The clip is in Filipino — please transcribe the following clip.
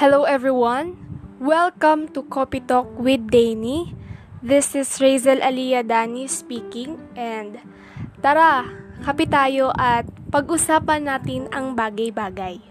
Hello everyone. Welcome to Coffee Talk with Danny. This is Razel Aliyah Dani speaking and tara, kape tayo at pag-usapan natin ang bagay-bagay.